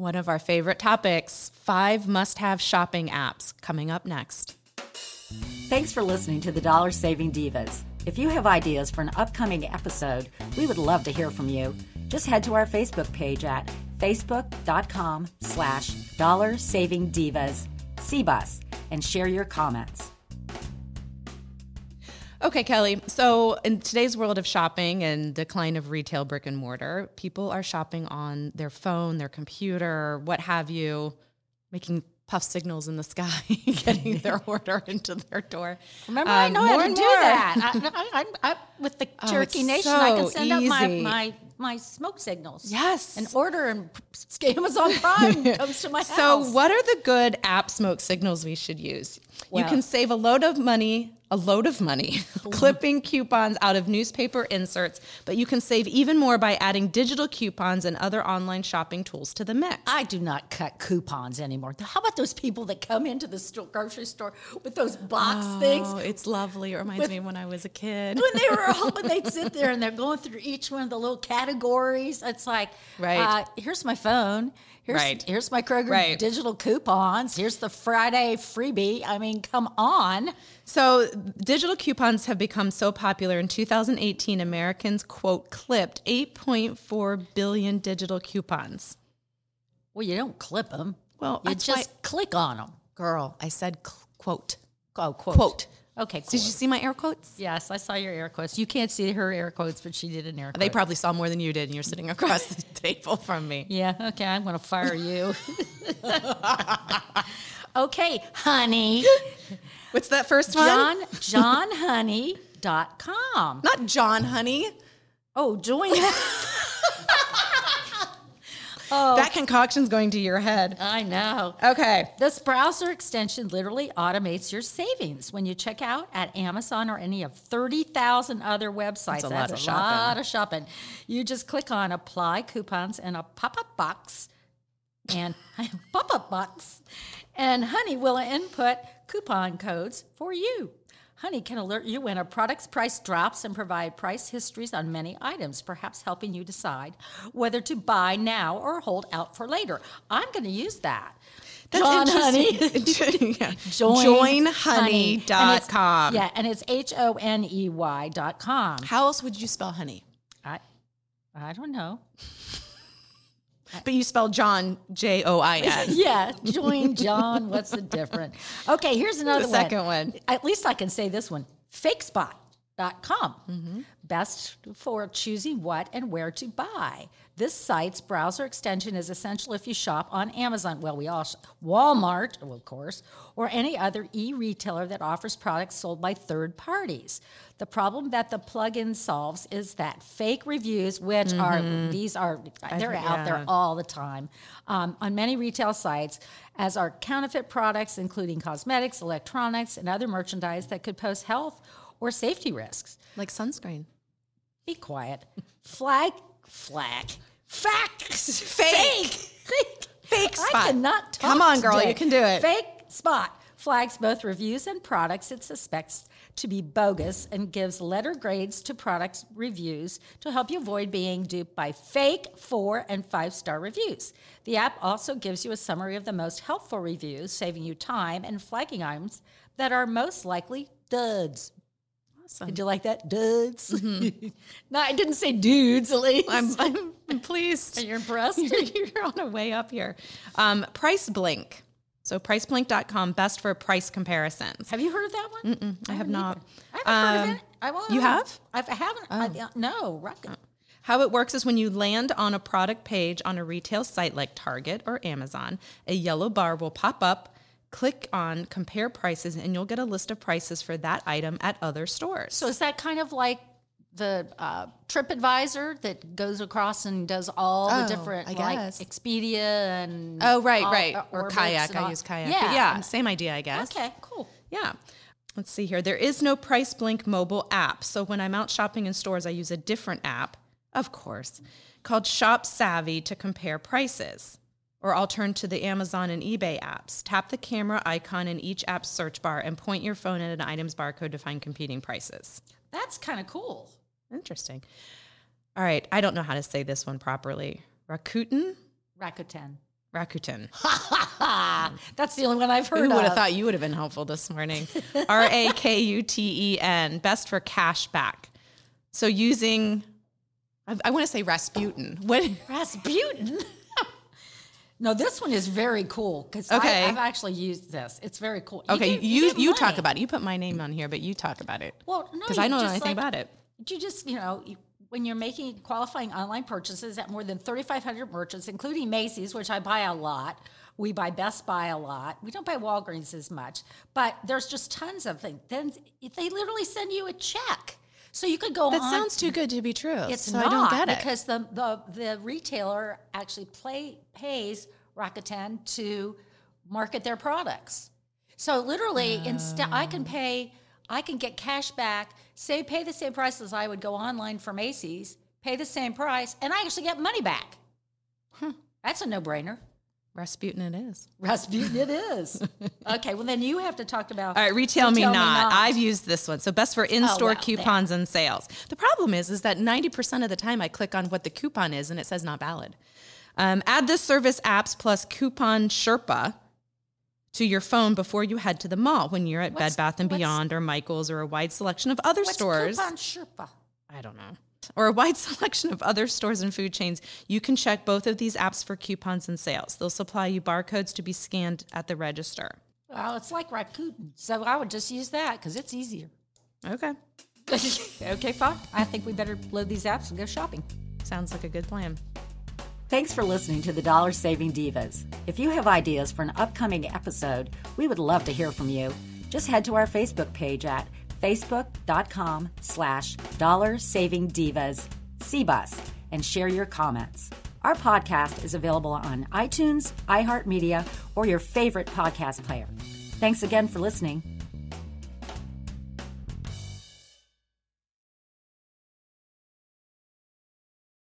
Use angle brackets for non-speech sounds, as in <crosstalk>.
One of our favorite topics five must have shopping apps coming up next. Thanks for listening to the Dollar Saving Divas. If you have ideas for an upcoming episode, we would love to hear from you. Just head to our Facebook page at facebook.com slash dollar saving divas CBUS and share your comments. Okay, Kelly. So, in today's world of shopping and decline of retail brick and mortar, people are shopping on their phone, their computer, what have you, making puff signals in the sky, <laughs> getting their <laughs> order into their door. Remember, I Um, know how to do that. I, <laughs> I, I, I, with the Oh, Cherokee Nation, I can so send up my, my, my smoke signals. Yes. And order and Amazon Prime comes to my house. So, what are the good app smoke signals we should use? you can save a load of money, a load of money, <laughs> <laughs> clipping coupons out of newspaper inserts, but you can save even more by adding digital coupons and other online shopping tools to the mix. I do not cut coupons anymore. How about those people that come into the store, grocery store with those box things? Oh, it's lovely. It reminds me of when I was a kid. when they were all, when they'd sit there and they're <laughs> going through each one of the little categories. It's like, Right. Uh, here's my phone. Here's, Right. here's my Kroger Right. digital coupons. Here's the Friday freebie. I mean, come on. So, digital coupons have become so popular. In 2018, Americans, quote, clipped 8.4 billion digital coupons. Well, you don't clip them. Well, you just why- click on them. Girl, I said cl- quote. Oh, quote. Quote. Okay, quote. Did you see my air quotes? Yes, I saw your air quotes. You can't see her air quotes, but she did an air quote. They probably saw more than you did, and you're sitting across the <laughs> table from me. Yeah, okay, I'm going to fire you. <laughs> <laughs> okay, honey. What's that first one? John johnhoney.com. Not John, honey. Oh, join <laughs> oh, That concoction's going to your head. I know. Okay. This browser extension literally automates your savings when you check out at Amazon or any of 30,000 other websites. That's a lot of shopping. lot of shopping. You just click on apply coupons in a pop-up box and pop-up box and Honey will input coupon codes for you. Honey can alert you when a product's price drops and provide price histories on many items, perhaps helping you decide whether to buy now or hold out for later. I'm going to use that. That's John interesting. Honey. <laughs> yeah. Join Joinhoney.com. Yeah, and it's H O N E Y dot com. How else would you spell honey? I, I don't know. But you spell John, J O I N. <laughs> Yeah, join John. What's the difference? Okay, here's <laughs> another The second one. At least I can say this one. Fakespot.com. Mm-hmm. Best for choosing what and where to buy. This site's browser extension is essential if you shop on Amazon. Well, we all sh- Walmart, well, of course, or any other e-retailer that offers products sold by third parties. The problem that the plugin solves is that fake reviews, which are these are they're out there Mm-hmm. all the time um, on many retail sites, as are counterfeit products, including cosmetics, electronics, and other merchandise that could pose health or safety risks. Like sunscreen. Be quiet. Flag, flag, facts, Fake. fake, Fake I cannot talk Come on, girl, today. you can do it. Fake spot flags both reviews and products it suspects to be bogus and gives letter grades to products reviews to help you avoid being duped by fake four and five star reviews. The app also gives you a summary of the most helpful reviews, saving you time and flagging items that are most likely duds. Awesome. Did you like that? Duds. <laughs> no, I didn't say dudes, Elise. Mm-hmm. I'm, I'm pleased. <laughs> Are you impressed? <laughs> you're, you're on a way up here. Um, Price Blink. So priceblink.com, best for price comparisons. Have you heard of that one? I have not. I haven't heard Um, of it. I, well, you have? I've, I haven't. I, no, reckon. How it works is when you land on a product page on a retail site like Target or Amazon, a yellow bar will pop up. Click on compare prices, and you'll get a list of prices for that item at other stores. So is that kind of like the uh, TripAdvisor that goes across and does all Oh, the different, I like guess. Expedia and oh, right, all- right. uh, Or kayak. I use kayak. Yeah, yeah, same idea, I guess. Okay, cool. Yeah. Let's see here. There is no Price Blink mobile app. So when I'm out shopping in stores, I use a different app, of course, called Shop Savvy to compare prices. Or I'll turn to the Amazon and eBay apps. Tap the camera icon in each app's search bar and point your phone at an item's barcode to find competing prices. That's kind of cool. Interesting. All right. I don't know how to say this one properly. Rakuten? Rakuten. Rakuten. <laughs> That's the only one I've heard Who would have thought you would have been helpful this morning? <laughs> R A K U T E N, best for cash back. So using, I, I want to say Rasputin. What? Rasputin. No, this one is very cool because Okay. I've actually used this. It's very cool. Okay, get- you get you talk about it. You put my name on here, but you talk about it Well, no, because I don't know anything like- about it. You just, you know, you, when you're making qualifying online purchases at more than 3,500 merchants, including Macy's, which I buy a lot. We buy Best Buy a lot. We don't buy Walgreens as much, but there's just tons of things. Then they literally send you a check, so you could go That on. sounds too good to be true. It's so not I don't get it. because the, the the retailer actually play, pays Rakuten to market their products. So literally, instead, I can ah. pay, I can get cash back. Say, pay the same price as I would go online for Macy's. Pay the same price, and I actually get money back. That's a no-brainer. Rasputin, it is. Rasputin, it is. <laughs> okay, well then you have to talk about. All right, retail, me, Retail Me not. Not. I've used this one. So best for in-store well, there. coupons and sales. The problem is, is that 90% of the time I click on what the coupon is and it says not valid. Um, add this service apps plus coupon Sherpa to your phone before you head to the mall when you're at What's- Bed Bath and Beyond or Michaels or a wide selection of other What's stores. Coupon Sherpa? I don't know. Or a wide <laughs> selection of other stores and food chains, you can check both of these apps for coupons and sales. They'll supply you barcodes to be scanned at the register. Well, it's like Rakuten, so I would just use that because it's easier. Okay. <laughs> okay, fine. I think we better load these apps and go shopping. Sounds like a good plan. Thanks for listening to the Dollar Saving Divas. If you have ideas for an upcoming episode, we would love to hear from you. Just head to our Facebook page at facebook.com slash dollar saving divas cbus and share your comments. Our podcast is available on iTunes, iHeartMedia, or your favorite podcast player. Thanks again for listening.